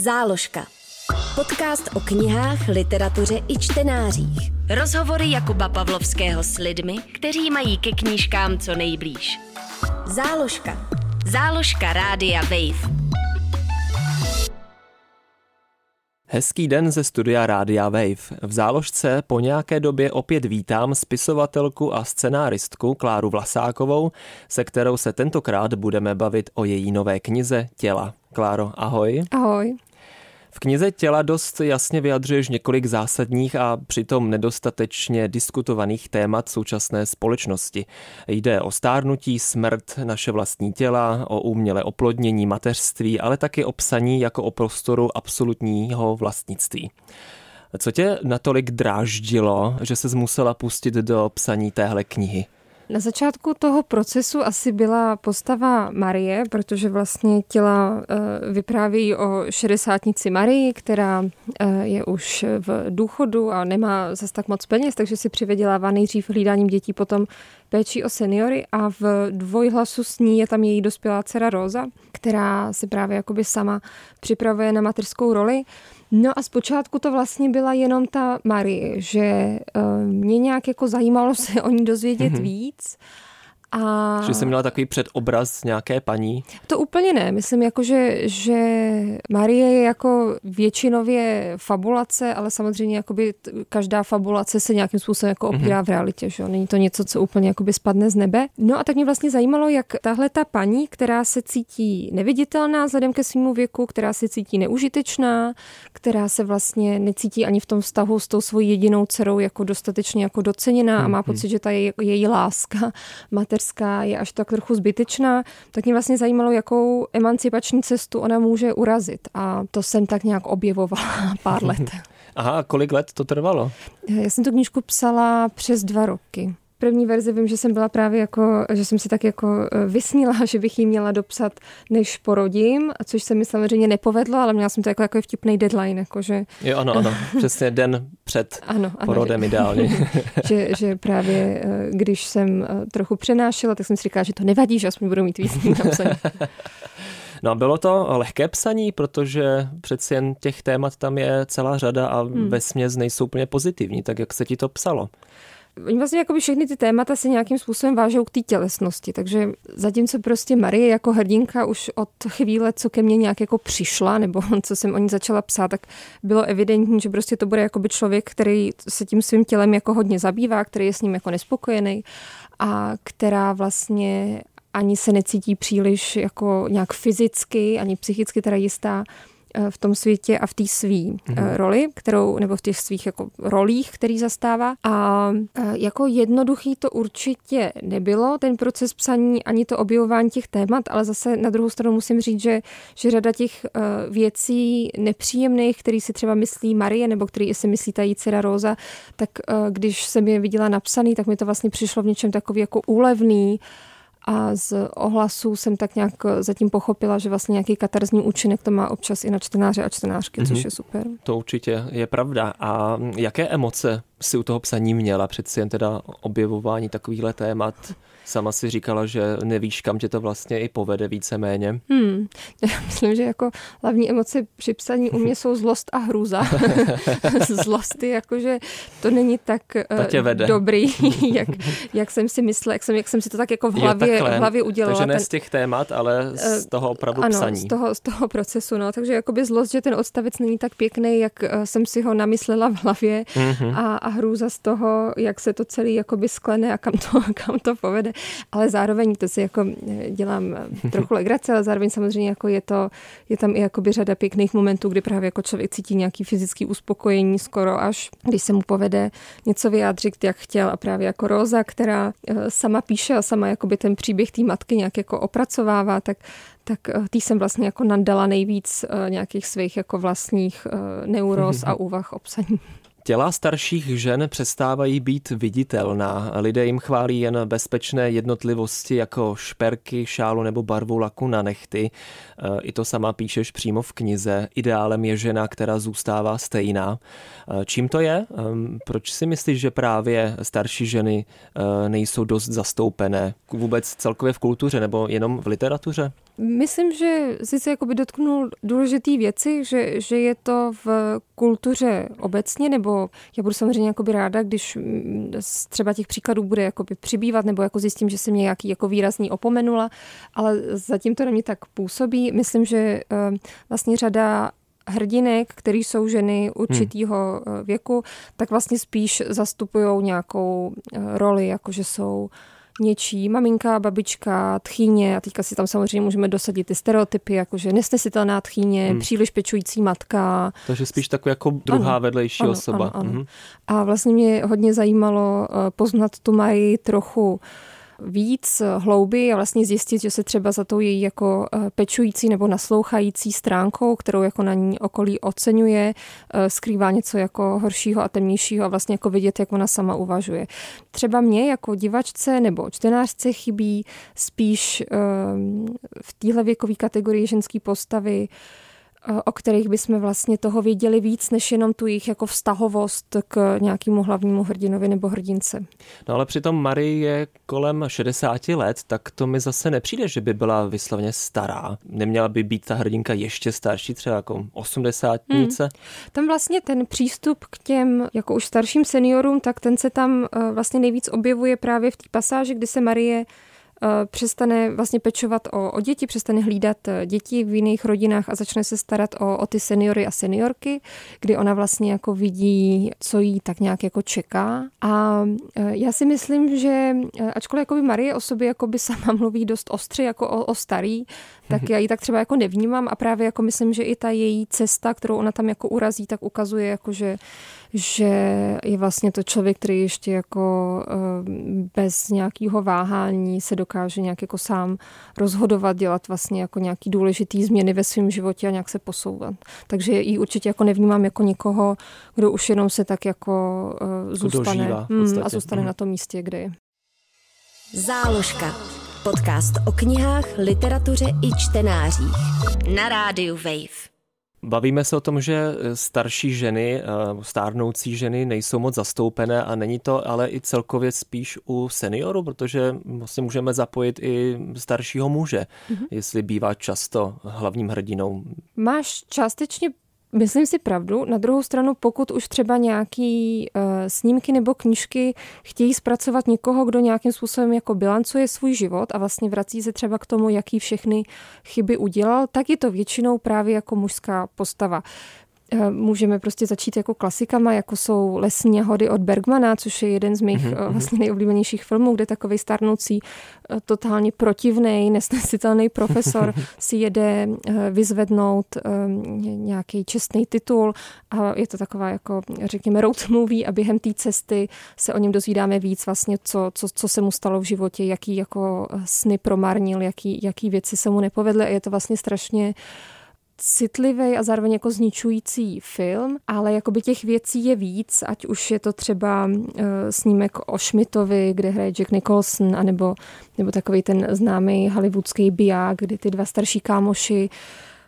Záložka. Podcast o knihách, literatuře i čtenářích. Rozhovory Jakuba Pavlovského s lidmi, kteří mají ke knížkám co nejblíž. Záložka. Záložka Rádia Wave. Hezký den ze studia Rádia Wave. V záložce po nějaké době opět vítám spisovatelku a scenáristku Kláru Vlasákovou, se kterou se tentokrát budeme bavit o její nové knize Těla. Kláro, ahoj. Ahoj. V knize Těla dost jasně vyjadřuješ několik zásadních a přitom nedostatečně diskutovaných témat současné společnosti. Jde o stárnutí, smrt, naše vlastní těla, o umělé oplodnění, mateřství, ale taky o psaní jako o prostoru absolutního vlastnictví. Co tě natolik dráždilo, že se musela pustit do psaní téhle knihy? Na začátku toho procesu asi byla postava Marie, protože vlastně těla eh, vypráví o šedesátnici Marii, která eh, je už v důchodu a nemá zase tak moc peněz, takže si přivydělává nejdřív hlídáním dětí, potom péčí o seniory a v dvojhlasu s ní je tam její dospělá dcera Rosa, která se právě jakoby sama připravuje na mateřskou roli. No a zpočátku to vlastně byla jenom ta Marie, že uh, mě nějak jako zajímalo se o ní dozvědět mm-hmm. víc. A... Že jsi měla takový předobraz nějaké paní? To úplně ne. Myslím, jako, že, že Marie je jako většinově fabulace, ale samozřejmě jakoby každá fabulace se nějakým způsobem jako opírá mm-hmm. v realitě. Že? Není to něco, co úplně jakoby spadne z nebe. No a tak mě vlastně zajímalo, jak tahle ta paní, která se cítí neviditelná vzhledem ke svýmu věku, která se cítí neužitečná, která se vlastně necítí ani v tom vztahu s tou svojí jedinou dcerou jako dostatečně jako doceněná mm-hmm. a má mhm. pocit, že ta její, její láska, mateřská je až tak trochu zbytečná, tak mě vlastně zajímalo, jakou emancipační cestu ona může urazit. A to jsem tak nějak objevovala pár let. Aha, kolik let to trvalo? Já jsem tu knížku psala přes dva roky první verzi vím, že jsem byla právě jako, že jsem si tak jako eh, vysnila, že bych ji měla dopsat, než porodím, což se mi samozřejmě nepovedlo, ale měla jsem to jako, jako vtipný deadline, jako že... Jo, ano, ano, přesně den před ano, ano, porodem že, ideálně. že, že právě, eh, když jsem eh, trochu přenášela, tak jsem si říkala, že to nevadí, že aspoň budu mít víc napsaný. No a bylo to lehké psaní, protože přeci jen těch témat tam je celá řada a hmm. ve směs nejsou úplně pozitivní, tak jak se ti to psalo? Oni vlastně jako by všechny ty témata se nějakým způsobem vážou k té tělesnosti, takže zatímco prostě Marie jako hrdinka už od chvíle, co ke mně nějak jako přišla, nebo co jsem o ní začala psát, tak bylo evidentní, že prostě to bude jako by člověk, který se tím svým tělem jako hodně zabývá, který je s ním jako nespokojený a která vlastně ani se necítí příliš jako nějak fyzicky, ani psychicky teda jistá v tom světě a v té své mm-hmm. roli, kterou, nebo v těch svých jako rolích, který zastává. A eh, jako jednoduchý to určitě nebylo, ten proces psaní, ani to objevování těch témat, ale zase na druhou stranu musím říct, že, že řada těch věcí nepříjemných, který si třeba myslí Marie, nebo který si myslí ta jí dcera Rosa, tak když jsem je viděla napsaný, tak mi to vlastně přišlo v něčem takový jako úlevný, a z ohlasů jsem tak nějak zatím pochopila, že vlastně nějaký katarzní účinek to má občas i na čtenáře a čtenářky, mm-hmm. což mhm. je super. To určitě je pravda. A jaké emoce si u toho psaní měla? Přeci jen teda objevování takovýchhle témat Sama si říkala, že nevíš, kam tě to vlastně i povede víceméně. Hmm. Já myslím, že jako hlavní emoce při psaní u mě jsou zlost a hrůza. Zlosty, jakože to není tak uh, dobrý, jak, jak jsem si myslela, jak jsem, jak jsem si to tak jako v hlavě, v hlavě udělala. Takže ne ten, z těch témat, ale z eh, toho opravdu ano, psaní. z toho, z toho procesu, no. Takže jakoby zlost, že ten odstavec není tak pěkný, jak uh, jsem si ho namyslela v hlavě mm-hmm. a, a hrůza z toho, jak se to celý jakoby sklene a kam to, kam to povede ale zároveň to si jako eh, dělám eh, trochu legrace, ale zároveň samozřejmě jako je to, je tam i jakoby řada pěkných momentů, kdy právě jako člověk cítí nějaký fyzický uspokojení skoro až, když se mu povede něco vyjádřit, jak chtěl. A právě jako Roza, která eh, sama píše a sama jakoby ten příběh té matky nějak jako opracovává, tak tak tý jsem vlastně jako nadala nejvíc nějakých svých jako vlastních neuroz a úvah obsaní Těla starších žen přestávají být viditelná. Lidé jim chválí jen bezpečné jednotlivosti jako šperky, šálu nebo barvu laku na nechty. E, I to sama píšeš přímo v knize. Ideálem je žena, která zůstává stejná. E, čím to je? E, proč si myslíš, že právě starší ženy nejsou dost zastoupené vůbec celkově v kultuře nebo jenom v literatuře? Myslím, že jsi se jakoby dotknul důležitý věci, že, že je to v kultuře obecně, nebo já budu samozřejmě jakoby ráda, když mm, třeba těch příkladů bude jakoby přibývat, nebo jako zjistím, že jsem nějaký jako výrazný opomenula, ale zatím to na mě tak působí. Myslím, že eh, vlastně řada hrdinek, který jsou ženy určitýho hmm. věku, tak vlastně spíš zastupují nějakou eh, roli, jako že jsou něčí maminka, babička, tchýně a teďka si tam samozřejmě můžeme dosadit ty stereotypy, jakože nesnesitelná tchýně, hmm. příliš pečující matka. Takže spíš taková jako druhá ano, vedlejší ano, osoba. Ano, ano. Mhm. A vlastně mě hodně zajímalo eh, poznat tu mají trochu víc hlouby a vlastně zjistit, že se třeba za tou její jako eh, pečující nebo naslouchající stránkou, kterou jako na ní okolí oceňuje, eh, skrývá něco jako horšího a temnějšího a vlastně jako vidět, jak ona sama uvažuje. Třeba mě jako divačce nebo čtenářce chybí spíš ehm, v téhle věkové kategorii ženské postavy o kterých bychom vlastně toho věděli víc, než jenom tu jejich jako vztahovost k nějakému hlavnímu hrdinovi nebo hrdince. No ale přitom Marie je kolem 60 let, tak to mi zase nepřijde, že by byla vyslovně stará. Neměla by být ta hrdinka ještě starší, třeba jako 80 hmm. Tam vlastně ten přístup k těm jako už starším seniorům, tak ten se tam eh, vlastně nejvíc objevuje právě v té pasáži, kdy se Marie Eh, přestane vlastně pečovat o, o děti, přestane hlídat eh, děti v jiných rodinách a začne se starat o, o ty seniory a seniorky, kdy ona vlastně jako vidí, co jí tak nějak jako čeká. A eh, já si myslím, že ačkoliv jako by Marie o sobě jako by sama mluví dost ostře jako o, o starý, tak já ji tak třeba jako nevnímám a právě jako myslím, že i ta její cesta, kterou ona tam jako urazí, tak ukazuje jako, že že je vlastně to člověk, který ještě jako eh, bez nějakého váhání se dokáže nějak jako sám rozhodovat, dělat vlastně jako nějaký důležitý změny ve svém životě a nějak se posouvat. Takže ji určitě jako nevnímám jako někoho, kdo už jenom se tak jako uh, zůstane Dožívá, mm, a zůstane mm. na tom místě, kde je. Záložka. Podcast o knihách, literatuře i čtenářích. Na rádiu Wave. Bavíme se o tom, že starší ženy, eh, stárnoucí ženy nejsou moc zastoupené a není to ale i celkově spíš u seniorů, protože vlastně můžeme zapojit i staršího muže, mm-hmm. jestli bývá často hlavním hrdinou. Máš částečně Myslím si pravdu. Na druhou stranu, pokud už třeba nějaký uh, snímky nebo knížky chtějí zpracovat někoho, kdo nějakým způsobem jako bilancuje svůj život a vlastně vrací se třeba k tomu, jaký všechny chyby udělal, tak je to většinou právě jako mužská postava. Eh, můžeme prostě začít jako klasikama, jako jsou Lesní hody od Bergmana, což je jeden z mých mm-hmm. vlastně nejoblíbenějších filmů, kde takový starnoucí, eh, totálně protivný, nesnesitelný profesor si jede vyzvednout nějaký čestný titul a je to taková jako, řekněme, road movie a během té cesty se o něm dozvídáme víc vlastně, co, co, co se mu stalo v životě, jaký jako sny promarnil, jaký, jaký věci se mu nepovedly a je to vlastně strašně uh, citlivý a zároveň jako zničující film, ale jakoby těch věcí je víc, ať už je to třeba uh, snímek o Schmidtovi, kde hraje Jack Nicholson, anebo, nebo takový ten známý hollywoodský biják, kdy ty dva starší kámoši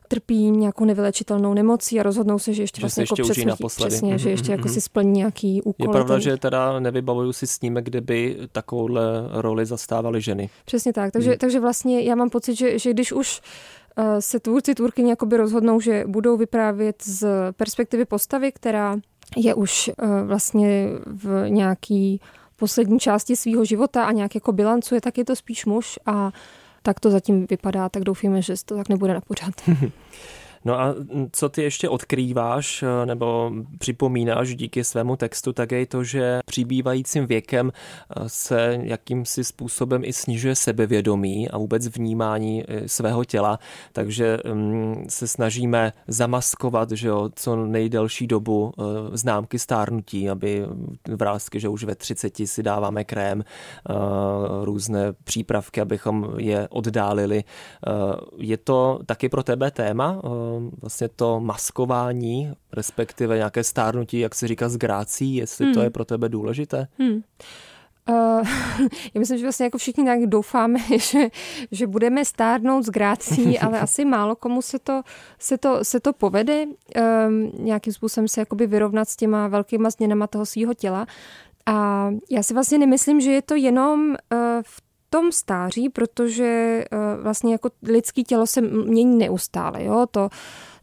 trpí nějakou nevylečitelnou nemocí a rozhodnou se, že ještě že vlastně jako ještě naposledy. Přesně, mm-hmm. že ještě jako mhm. si splní nějaký úkol. Je pravda, ten... že teda nevybavuju si snímek, kde by takovouhle roli zastávaly ženy. Přesně tak, takže, mm. takže vlastně já mám pocit, že, že když už Eh, se tvůrci tvůrkyně jakoby rozhodnou, že budou vyprávět z perspektivy postavy, která je už eh, vlastně v nějaký poslední části svého života a nějak jako bilancuje, tak je to spíš muž a tak to zatím vypadá, tak doufíme, že to tak nebude na pořád. No a co ty ještě odkrýváš eh, nebo připomínáš díky svému textu, tak je to, že přibývajícím věkem eh, se jakýmsi způsobem i snižuje sebevědomí a vůbec vnímání eh, svého těla, takže mm, se snažíme zamaskovat, že jo, co nejdelší dobu známky stárnutí, aby vrázky, že už ve 30 si dáváme krém, různé přípravky, abychom je oddálili. Je to taky pro tebe téma? Vlastně to maskování, respektive nějaké stárnutí, jak se říká, z grácí, jestli hmm. to je pro tebe důležité? Hmm. Uh, já myslím, že vlastně jako všichni nějak doufáme, že, že budeme stárnout s grácí, ale asi málo komu se to, se to, se to povede um, nějakým způsobem se jakoby vyrovnat s těma velkýma změnama toho svého těla. A já si vlastně nemyslím, že je to jenom uh, v tom stáří, protože uh, vlastně jako lidský tělo se mění neustále, jo, to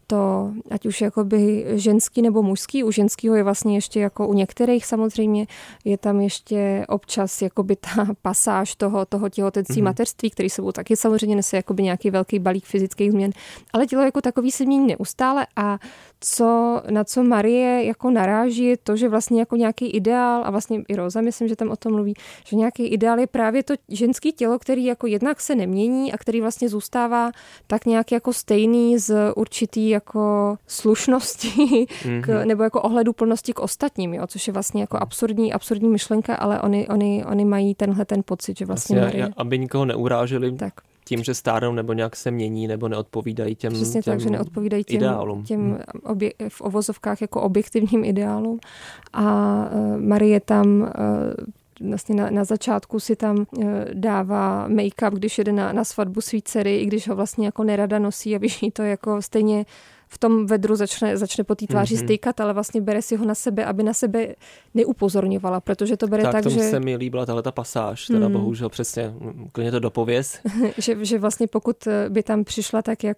to, ať už jakoby ženský nebo mužský, u ženského je vlastně ještě jako u některých samozřejmě, je tam ještě občas jakoby ta pasáž toho, toho těhotenství mm-hmm. mateřství, který sebou taky samozřejmě nese jakoby nějaký velký balík fyzických změn, ale tělo jako takový se mění neustále a co, na co Marie jako naráží, je to, že vlastně jako nějaký ideál, a vlastně i Rosa myslím, že tam o tom mluví, že nějaký ideál je právě to ženský tělo, který jako jednak se nemění a který vlastně zůstává tak nějak jako stejný z určitý jako slušnosti mm-hmm. k, nebo jako ohledu plnosti k ostatním, jo, což je vlastně jako absurdní, absurdní myšlenka, ale oni, oni, oni mají tenhle ten pocit, že vlastně... vlastně Marie... Aby nikoho neuráželi, tak tím, že stárnou nebo nějak se mění nebo neodpovídají těm, Přesně těm tak, že neodpovídají těm, ideálům. těm hmm. obje, v ovozovkách jako objektivním ideálům. A uh, Marie tam uh, vlastně na, na začátku si tam uh, dává make-up, když jede na, na svatbu svý dcery, i když ho vlastně jako nerada nosí a jí to jako stejně v tom vedru začne, začne po té tváři mm-hmm. stýkat, ale vlastně bere si ho na sebe, aby na sebe neupozorňovala, protože to bere tak, tak že... se mi líbila tahle ta pasáž, teda mm. bohužel přesně, klidně to dopověz. že, že vlastně pokud by tam přišla tak, jak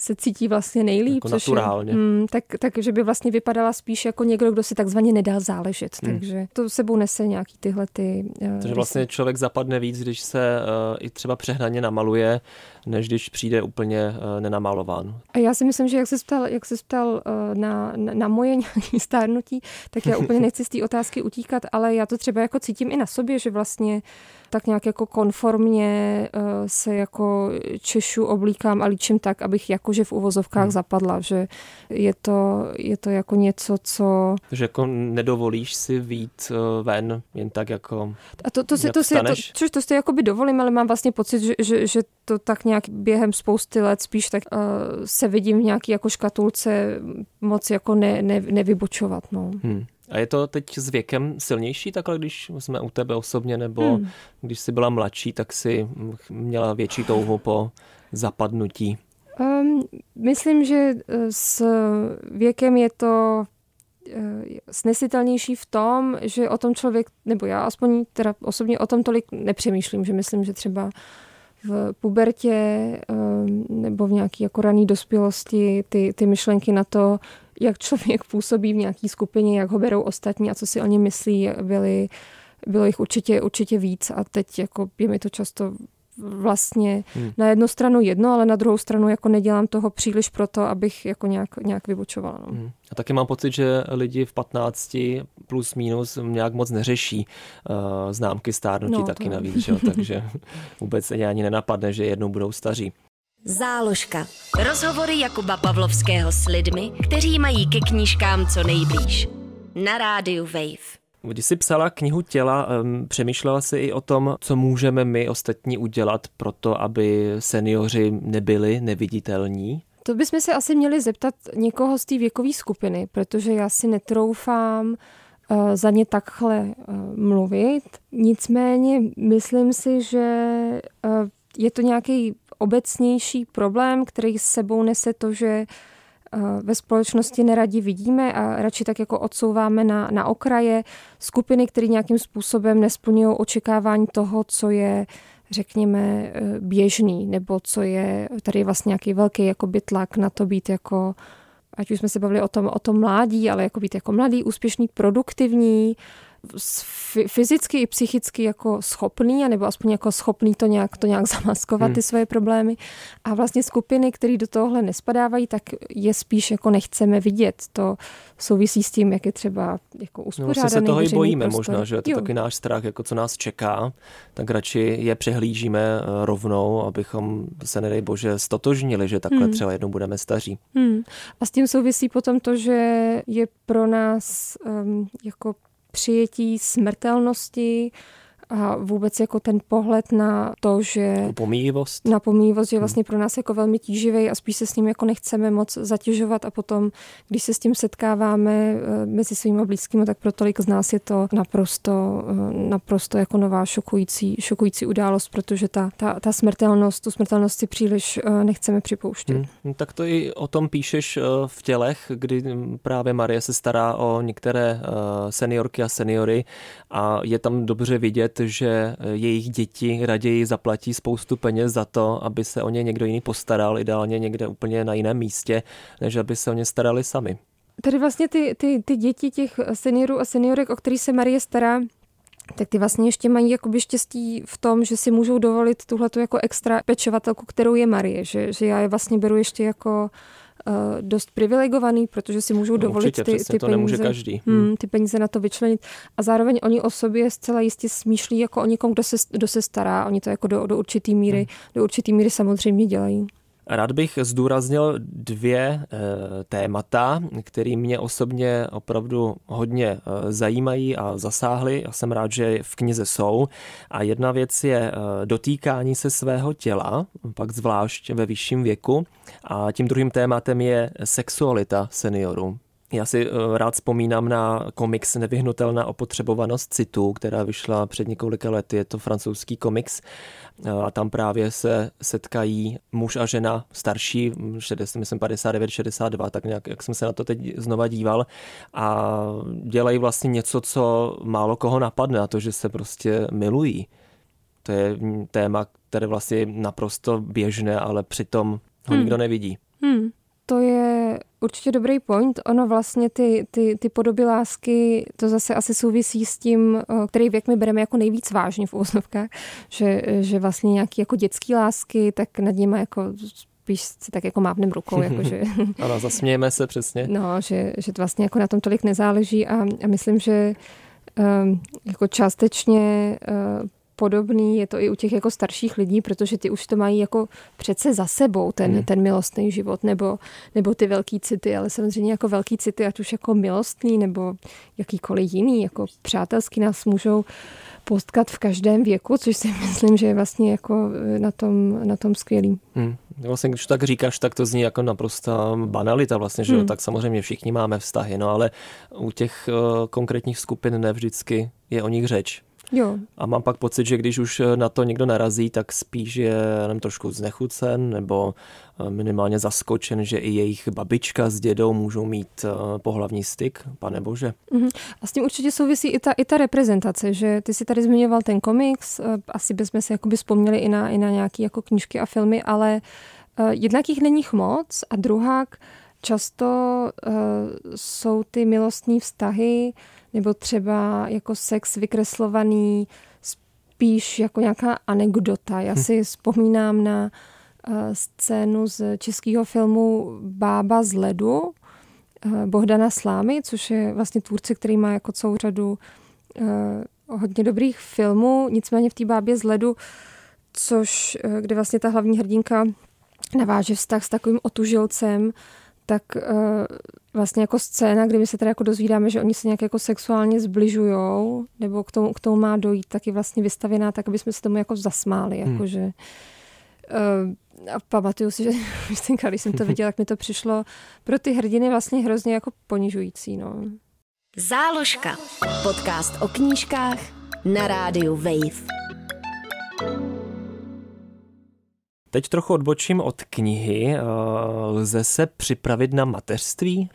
se cítí vlastně nejlíp. Jako naturálně. Je, mm, tak, tak, že by vlastně vypadala spíš jako někdo, kdo si takzvaně nedá záležet. Mm. Takže to sebou nese nějaký tyhle ty... Uh, takže vlastně člověk zapadne víc, když se uh, i třeba přehnaně namaluje, než když přijde úplně uh, nenamalován. A já si myslím, že jak se ptal, jak se ptal uh, na, na, na moje nějaké stárnutí, tak já úplně nechci z té otázky utíkat, ale já to třeba jako cítím i na sobě, že vlastně tak nějak jako konformně uh, se jako češu, oblíkám a líčím tak, abych jakože v uvozovkách hmm. zapadla, že je to, je to jako něco, co... Takže jako nedovolíš si vít uh, ven jen tak jako A to, to si, to si, to, což to si jakoby dovolím, ale mám vlastně pocit, že, že, že to tak nějak během spousty let spíš tak uh, se vidím v nějaký jako škatulce moc jako ne, ne, nevybočovat, no. Hmm. A je to teď s věkem silnější takhle, když jsme u tebe osobně, nebo hmm. když jsi byla mladší, tak si měla větší touhu po zapadnutí? Um, myslím, že eh, s věkem je to eh, snesitelnější v tom, že o tom člověk, nebo já aspoň teda osobně o tom tolik nepřemýšlím, že myslím, že třeba v pubertě ehm, nebo v nějaké jako rané dospělosti ty, ty myšlenky na to, jak člověk působí v nějaké skupině, jak ho berou ostatní a co si o něm myslí, byly, bylo jich určitě, určitě víc a teď jako je mi to často vlastně hmm. na jednu stranu jedno, ale na druhou stranu jako nedělám toho příliš proto, abych jako nějak, nějak vybočovala. No. Hmm. A taky mám pocit, že lidi v 15 plus minus nějak moc neřeší uh, známky stárnutí no, taky to... navíc, že? takže vůbec ani nenapadne, že jednou budou staří. Záložka. Rozhovory Jakuba Pavlovského s lidmi, kteří mají ke knížkám co nejblíž. Na rádiu Wave. Když jsi psala knihu těla, přemýšlela jsi i o tom, co můžeme my ostatní udělat pro to, aby seniori nebyli neviditelní? To bychom se asi měli zeptat někoho z té věkové skupiny, protože já si netroufám uh, za ně takhle uh, mluvit. Nicméně myslím si, že uh, je to nějaký obecnější problém, který s sebou nese to, že ve společnosti neradi vidíme a radši tak jako odsouváme na, na okraje. Skupiny, které nějakým způsobem nesplňují očekávání toho, co je řekněme e, běžný, nebo co je, tady vlastně nějaký velký jakoby tlak na to být jako ať už jsme se bavili o tom, o tom mládí, ale jako být jako mladý, úspěšný, produktivní, fyzicky i psychicky jako schopný, nebo aspoň jako schopný to nějak, to nějak zamaskovat, hmm. ty svoje problémy. A vlastně skupiny, které do tohohle nespadávají, tak je spíš jako nechceme vidět. To souvisí s tím, jak je třeba jako uspořádaný no, vlastně se toho i bojíme prostor. možná, že je to jo. taky náš strach, jako co nás čeká, tak radši je přehlížíme eh, rovnou, abychom se, nedej bože, stotožnili, že takhle hmm. třeba jednou budeme staří. Hmm. A s tím souvisí potom to, že je pro nás um, jako přijetí smrtelnosti a vůbec jako ten pohled na to, že... Pomíjivost. Na pomíjivost, že hmm. vlastně pro nás jako velmi tíživý a spíš se s ním jako nechceme moc zatěžovat a potom, když se s tím setkáváme eh, mezi svými blízkými, tak pro tolik z nás je to naprosto, eh, naprosto jako nová šokující, šokující událost, protože ta, ta, ta smrtelnost, tu smrtelnost si příliš eh, nechceme připouštět. Hmm. No tak to i o tom píšeš v tělech, kdy právě Marie se stará o některé seniorky a seniory a je tam dobře vidět, že jejich děti raději zaplatí spoustu peněz za to, aby se o ně někdo jiný postaral, ideálně někde úplně na jiném místě, než aby se o ně starali sami. Tady vlastně ty, ty, ty děti těch seniorů a seniorek, o který se Marie stará, tak ty vlastně ještě mají jakoby štěstí v tom, že si můžou dovolit tuhle jako extra pečovatelku, kterou je Marie, že, že já je vlastně beru ještě jako dost privilegovaný, protože si můžou no, dovolit určitě, ty, ty to peníze. každý. Hmm. Hmm, ty peníze na to vyčlenit. A zároveň oni o sobě zcela jistě smýšlí jako o někom, kdo se, kdo se stará. Oni to jako do, do určitý míry, hmm. do určitý míry samozřejmě dělají. Rád bych zdůraznil dvě e, témata, které mě osobně opravdu hodně e, zajímají a zasáhly. Já jsem rád, že v knize jsou. A jedna věc je e, dotýkání se svého těla, pak zvlášť ve vyšším věku. A tím druhým tématem je sexualita seniorů. Já si eh, rád vzpomínám na komiks Nevyhnutelná opotřebovanost citu, která vyšla před několika lety. Je to francouzský komiks eh, a tam právě se setkají muž a žena starší, 60, myslím 59, 62, tak nějak, jak jsem se na to teď znova díval a dělají vlastně něco, co málo koho napadne a to, že se prostě milují. To je téma, které vlastně je naprosto běžné, ale přitom ho hmm. nikdo nevidí. Hmm to je určitě dobrý point. Ono vlastně ty, ty, ty podoby lásky, to zase asi souvisí s tím, eh, který věk my bereme jako nejvíc vážně v úvozovkách, že, že vlastně nějaký jako dětský lásky, tak nad nimi jako spíš si tak jako mávnem rukou. Jako že, ano, zasmějeme se přesně. No, že, že to vlastně jako na tom tolik nezáleží a, a myslím, že um, jako částečně uh, podobný, je to i u těch jako starších lidí, protože ty už to mají jako přece za sebou, ten, hmm. ten milostný život, nebo, nebo ty velký city, ale samozřejmě jako velký city, ať už jako milostný, nebo jakýkoliv jiný, jako přátelský nás můžou postkat v každém věku, což si myslím, že je vlastně jako e, na tom, na tom skvělý. Hmm. Vlastně, když tak říkáš, tak to zní jako naprosto banalita vlastně, že hmm. jo? tak samozřejmě všichni máme vztahy, no ale u těch uh, konkrétních skupin nevždycky je o nich řeč. Jo. A mám pak pocit, že když už na to někdo narazí, tak spíš je jenom trošku znechucen nebo eh, minimálně zaskočen, že i jejich babička s dědou můžou mít eh, pohlavní styk, pane bože. Uh-huh. A s tím určitě souvisí i ta, i ta reprezentace, že ty si tady zmiňoval ten komiks, eh, asi bychom se jakoby vzpomněli i na, i na nějaké jako knížky a filmy, ale jednak jich není moc a druhák často uh, jsou ty milostní vztahy nebo třeba jako sex vykreslovaný spíš jako nějaká anekdota. Já hm. si vzpomínám na uh, scénu z českého filmu Bába z ledu uh, Bohdana Slámy, což je vlastně tvůrce, který má jako celou řadu uh, hodně dobrých filmů, nicméně v té Bábě z ledu, což, kde vlastně ta hlavní hrdinka naváže vztah s takovým otužilcem, tak uh, vlastně jako scéna, kdy my se teda jako dozvídáme, že oni se nějak jako sexuálně zbližujou, nebo k tomu, k tomu má dojít, tak je vlastně vystavěná tak, aby jsme se tomu jako zasmáli, hmm. jakože uh, a pamatuju si, že když jsem to viděla, tak mi to přišlo pro ty hrdiny vlastně hrozně jako ponižující, no. Záložka. Podcast o knížkách na rádiu Wave. Teď trochu odbočím od knihy. Eh, lze se připravit na mateřství?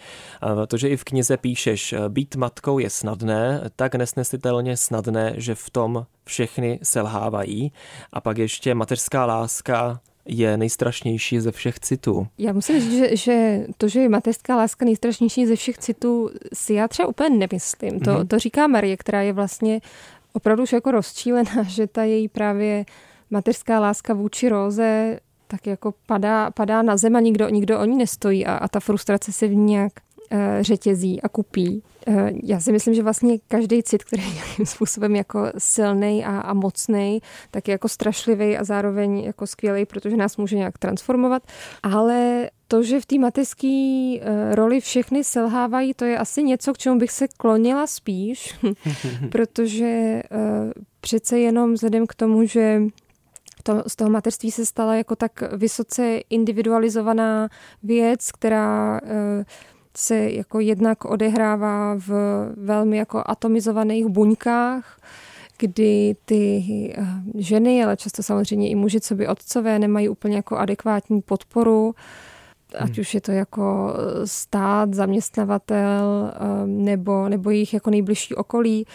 Eh, to, že i v knize píšeš, eh, být matkou je snadné, tak nesnesitelně snadné, že v tom všechny selhávají. A pak ještě mateřská láska je nejstrašnější ze všech citů. Já musím říct, že, že to, že je mateřská láska nejstrašnější ze všech citů, si já třeba úplně nemyslím. To, mm-hmm. to říká Marie, která je vlastně opravdu už jako rozčílená, že ta její právě mateřská láska vůči Róze tak jako padá, padá na zem a nikdo, nikdo o ní nestojí a, a ta frustrace se v ní nějak řetězí a kupí. Já si myslím, že vlastně každý cit, který je nějakým způsobem jako silný a, a mocný, tak je jako strašlivý a zároveň jako skvělý, protože nás může nějak transformovat. Ale to, že v té mateřské eh, roli všechny selhávají, to je asi něco, k čemu bych se klonila spíš, protože přece jenom vzhledem k tomu, že to, z toho mateřství se stala jako tak vysoce individualizovaná věc, která eh, se jako jednak odehrává v velmi jako atomizovaných buňkách, kdy ty ženy, ale často samozřejmě i muži, co by otcové, nemají úplně jako adekvátní podporu ať hmm. už je to jako eh, stát, zaměstnavatel eh, nebo, nebo jejich jako nejbližší okolí,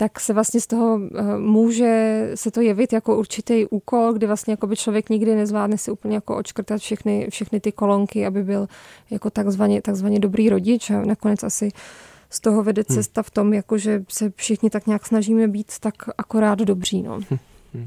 tak se vlastně z toho eh, může se to jevit jako určitý úkol, kdy vlastně jako by člověk nikdy nezvládne si úplně jako očkrtat všechny, všechny ty kolonky, aby byl jako takzvaně, takzvaně dobrý rodič a nakonec asi z toho vede hmm. cesta v tom, jako že se všichni tak nějak snažíme být tak akorát dobří. No. Hmm.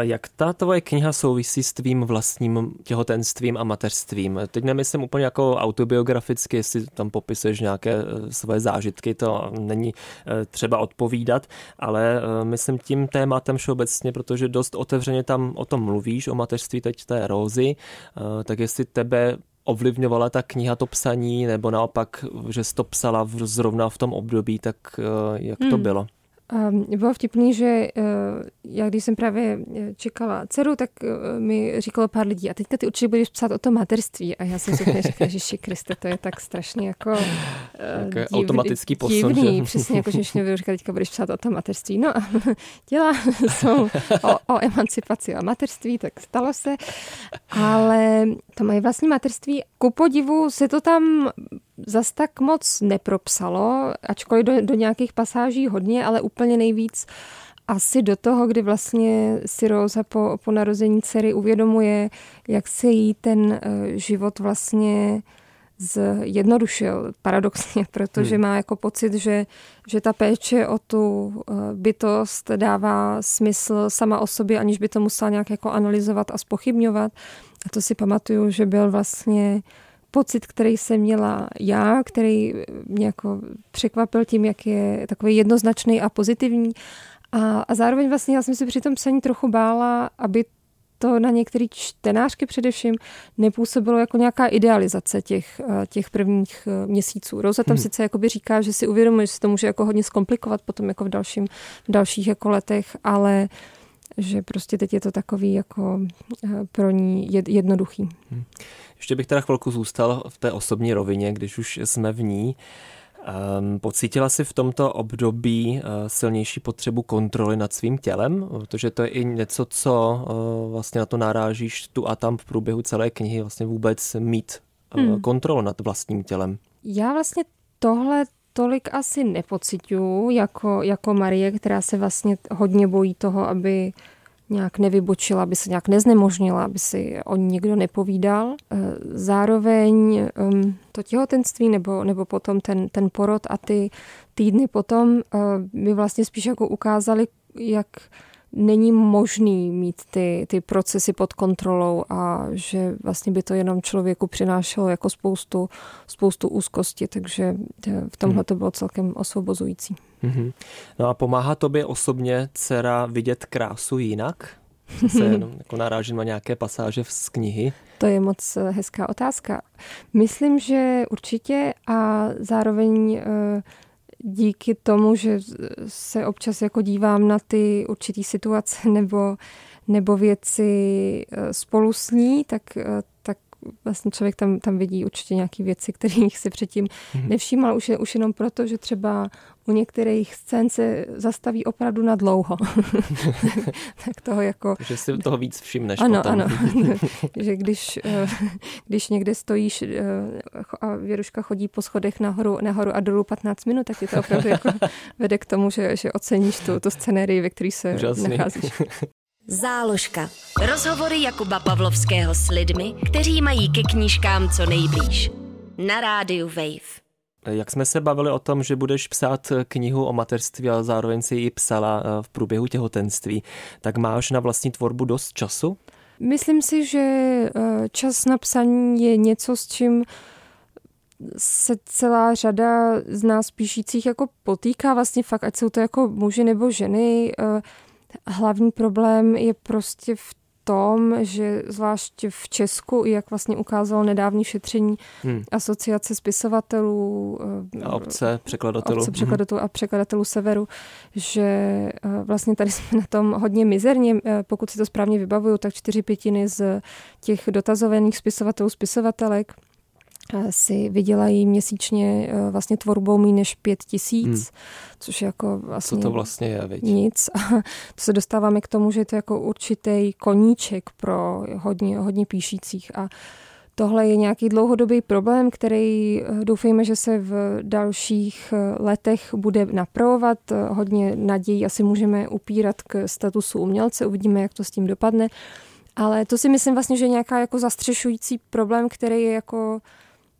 Jak ta tvoje kniha souvisí s tvým vlastním těhotenstvím a mateřstvím? Teď nemyslím úplně jako autobiograficky, jestli tam popisuješ nějaké eh, svoje zážitky, to není eh, třeba odpovídat, ale eh, myslím tím tématem všeobecně, protože dost otevřeně tam o tom mluvíš, o mateřství teď té Rózy, tak jestli tebe ovlivňovala ta kniha to psaní, nebo naopak, že jsi to psala zrovna v tom období, tak jak to hmm. bylo? Um, bylo vtipný, že uh, já když jsem právě eh, čekala dceru, tak uh, mi říkalo pár lidí, a teďka ty určitě budeš psát o tom materství. A já jsem si úplně říkala, že Kriste, to je tak strašně jako uh, div, automatický posun. Divný, že? přesně, jako že mě říkat, teďka budeš psát o tom materství. No a dělá jsou o, o emancipaci a materství, tak stalo se. Ale to mají vlastní materství. Ku podivu se to tam zas tak moc nepropsalo, ačkoliv do, do nějakých pasáží hodně, ale úplně nejvíc asi do toho, kdy vlastně si Rosa po, po narození dcery uvědomuje, jak se jí ten uh, život vlastně zjednodušil paradoxně, protože hmm. má jako pocit, že, že ta péče o tu uh, bytost dává smysl sama o sobě, aniž by to musela nějak jako analyzovat a spochybňovat. A to si pamatuju, že byl vlastně pocit, který jsem měla já, který mě jako překvapil tím, jak je takový jednoznačný a pozitivní. A, a zároveň vlastně já jsem si při tom psaní trochu bála, aby to na některé čtenářky především nepůsobilo jako nějaká idealizace těch, eh, těch prvních eh, měsíců. Rosa tam hmm. sice jakoby říká, že si uvědomuje, že se to může jako hodně zkomplikovat potom jako v, dalším, v dalších jako letech, ale že prostě teď je to takový jako eh, pro ní jednoduchý. Hmm. Ještě bych teda chvilku zůstal v té osobní rovině, když už jsme v ní. Um, pocítila jsi v tomto období uh, silnější potřebu kontroly nad svým tělem? Protože to je i něco, co uh, vlastně na to narážíš tu a tam v průběhu celé knihy, vlastně vůbec mít uh, hmm. kontrolu nad vlastním tělem. Já vlastně tohle tolik asi nepocituju jako, jako Marie, která se vlastně hodně bojí toho, aby nějak nevybočila, aby se nějak neznemožnila, aby si o ní někdo nepovídal. Eh, zároveň ehm, to těhotenství nebo, nebo potom ten, ten porod a ty týdny potom eh, mi vlastně spíš jako ukázali, jak není možný mít ty, ty procesy pod kontrolou a že vlastně by to jenom člověku přinášelo jako spoustu, spoustu úzkosti, takže v tomhle to bylo celkem osvobozující. Mm-hmm. No a pomáhá tobě osobně dcera vidět krásu jinak? Se jenom jako narážím na nějaké pasáže z knihy. To je moc eh, hezká otázka. Myslím, že určitě a zároveň uh, díky tomu, že se občas jako dívám na ty určitý situace nebo, nebo věci eh, spolu s ní, tak, eh, tak vlastně člověk tam, tam vidí určitě nějaké věci, kterých si předtím mhm. nevšímal, už, je, už jenom proto, že třeba u některých scén se zastaví opravdu na dlouho. tak toho jako... že si toho víc všimneš Ano, potom. ano. že když, eh, když někde stojíš eh, a Věruška chodí po schodech nahoru, nahoru a dolů 15 minut, tak je to opravdu jako vede k tomu, že, že oceníš tu, tu scenérii, ve které se Úžasný. nacházíš. Záložka. Rozhovory Jakuba Pavlovského s lidmi, kteří mají ke knížkám co nejblíž. Na rádiu Wave. Jak jsme se bavili o tom, že budeš psát knihu o mateřství, ale zároveň si ji psala eh, v průběhu těhotenství, tak máš na vlastní tvorbu dost času? Myslím si, že eh, čas na psaní je něco, s čím se celá řada z nás píšících jako potýká vlastně fakt, ať jsou to jako muži nebo ženy. Hlavní problém je prostě v tom, že zvlášť v Česku, jak vlastně ukázalo nedávní šetření hmm. asociace spisovatelů eh, a obce překladatelů, obce překladatelů hmm. a překladatelů Severu, že eh, vlastně tady jsme na tom hodně mizerně, eh, pokud si to správně vybavuju, tak čtyři pětiny z těch dotazovaných spisovatelů, spisovatelek si vydělají měsíčně eh, vlastně tvorbou méně než pět tisíc, hmm. což je jako vlastně, Co to vlastně je, viď? nic. A to se dostáváme k tomu, že je to jako určitý koníček pro hodně, hodně píšících a Tohle je nějaký dlouhodobý problém, který eh, doufejme, že se v dalších eh, letech bude napravovat. Hodně nadějí asi můžeme upírat k statusu umělce, uvidíme, jak to s tím dopadne. Ale to si myslím vlastně, že je nějaká jako zastřešující problém, který je jako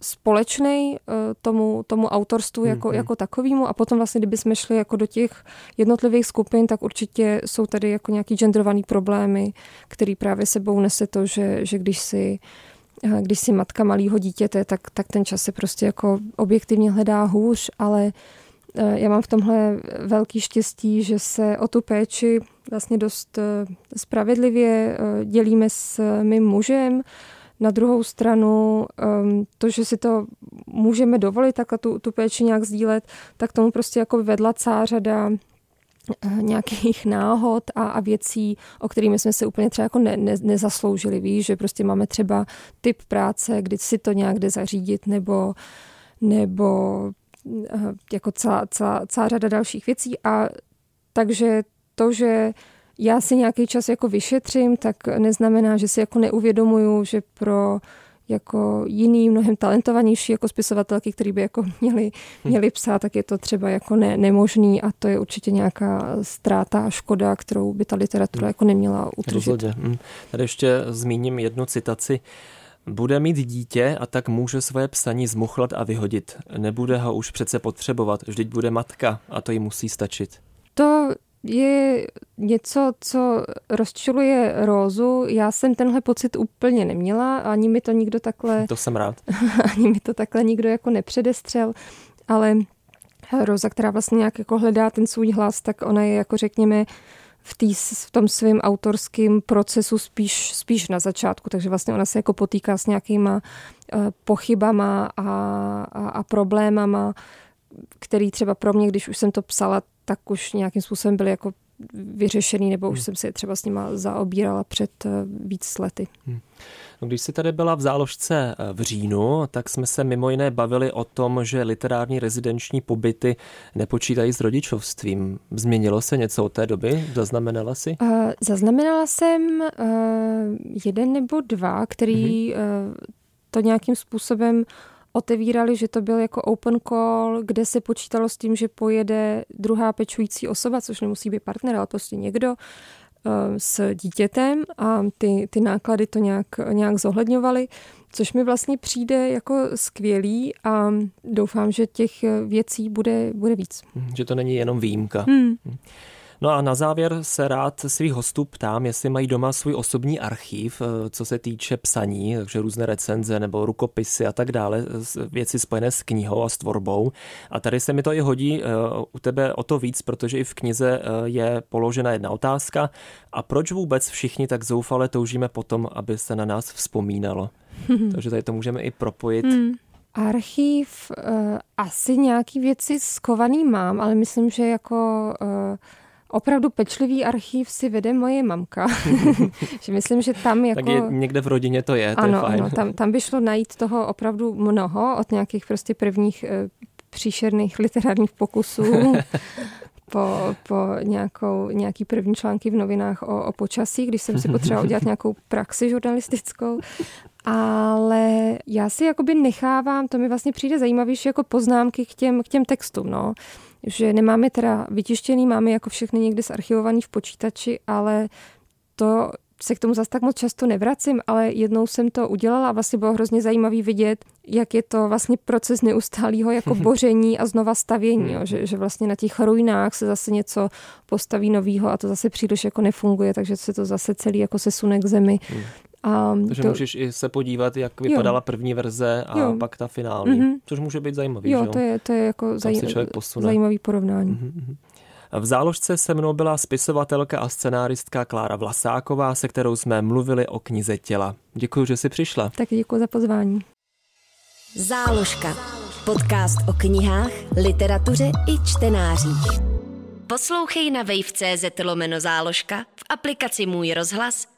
společný eh, tomu, tomu autorstvu jako, mm-hmm. jako takovému a potom vlastně, kdybychom šli jako do těch jednotlivých skupin, tak určitě jsou tady jako nějaký genderovaný problémy, který právě sebou nese to, že, že když si eh, když si matka malého dítěte, tak, tak ten čas se prostě jako objektivně hledá hůř, ale eh, já mám v tomhle velký štěstí, že se o tu péči vlastně dost spravedlivě dělíme s mým mužem, na druhou stranu, um, to, že si to můžeme dovolit takhle tu, tu péči nějak sdílet, tak tomu prostě jako vedla celá řada eh, nějakých náhod a, a věcí, o kterými jsme se úplně třeba jako ne, ne, nezasloužili. Víš, že prostě máme třeba typ práce, kdy si to nějak jde zařídit, nebo, nebo eh, jako celá, celá, celá řada dalších věcí. A takže to, že já si nějaký čas jako vyšetřím, tak neznamená, že si jako neuvědomuju, že pro jako jiný, mnohem talentovanější jako spisovatelky, který by jako měli, hm. měli psát, tak je to třeba jako ne, nemožný a to je určitě nějaká ztráta a škoda, kterou by ta literatura hm. jako neměla utržit. Hm. Tady ještě zmíním jednu citaci. Bude mít dítě a tak může svoje psaní zmuchlat a vyhodit. Nebude ho už přece potřebovat, vždyť bude matka a to jí musí stačit. To je něco, co rozčiluje Rózu. Já jsem tenhle pocit úplně neměla, ani mi to nikdo takhle... To jsem rád. ani mi to takhle nikdo jako nepředestřel, ale Roza, která vlastně nějak jako hledá ten svůj hlas, tak ona je jako řekněme v, tý, v tom svém autorském procesu spíš, spíš na začátku, takže vlastně ona se jako potýká s nějakýma uh, pochybama a, a, a problémama, který třeba pro mě, když už jsem to psala, tak už nějakým způsobem byly jako vyřešený, nebo už hmm. jsem se třeba s nima zaobírala před eh, víc lety. Hmm. No, když jsi tady byla v záložce eh, v říjnu, tak jsme se mimo jiné bavili o tom, že literární rezidenční pobyty nepočítají s rodičovstvím. Změnilo se něco od té doby? Zaznamenala jsi? Uh, zaznamenala jsem uh, jeden nebo dva, který uh, to nějakým způsobem otevírali, že to byl jako open call, kde se počítalo s tím, že pojede druhá pečující osoba, což nemusí být partner, ale prostě někdo eh, s dítětem a ty, ty náklady to nějak, nějak zohledňovaly, což mi vlastně přijde jako skvělý a doufám, že těch věcí bude, bude víc. Že to není jenom výjimka. Hmm. No a na závěr se rád svých hostů ptám, jestli mají doma svůj osobní archív, eh, co se týče psaní, takže různé recenze nebo rukopisy a tak dále, věci spojené s knihou a s tvorbou. A tady se mi to i hodí eh, u tebe o to víc, protože i v knize eh, je položena jedna otázka. A proč vůbec všichni tak zoufale toužíme potom, aby se na nás vzpomínalo? takže tady to můžeme i propojit. Hmm. Archív, uh, asi nějaký věci skovaný mám, ale myslím, že jako uh, Opravdu pečlivý archív si vede moje mamka. že myslím, že tam jako... Tak je, někde v rodině to je, to ano, je fajn. Ano, tam, tam by šlo najít toho opravdu mnoho od nějakých prostě prvních e, příšerných literárních pokusů po, po nějakou, nějaký první články v novinách o, o počasí, když jsem si potřebovala udělat nějakou praxi žurnalistickou. Ale já si jakoby nechávám, to mi vlastně přijde zajímavější jako poznámky k těm, k těm textům. No že nemáme teda vytištěný, máme jako všechny někde zarchivovaný v počítači, ale to se k tomu zase tak moc často nevracím, ale jednou jsem to udělala a vlastně bylo hrozně zajímavý vidět, jak je to vlastně proces neustálého jako boření a znova stavění, jo, že, že vlastně na těch ruinách se zase něco postaví novýho a to zase příliš jako nefunguje, takže se to zase celý jako sesune k zemi. A Takže to... můžeš i se podívat, jak vypadala jo. první verze a jo. pak ta finální, mm-hmm. což může být zajímavý. Jo, že? to je, to je jako zaj- zajímavý porovnání. Mm-hmm. V záložce se mnou byla spisovatelka a scenáristka Klára Vlasáková, se kterou jsme mluvili o knize těla. Děkuji, že jsi přišla. Tak děkuji za pozvání. Záložka. Podcast o knihách, literatuře i čtenářích. Poslouchej na wave.cz lomeno záložka, v aplikaci Můj rozhlas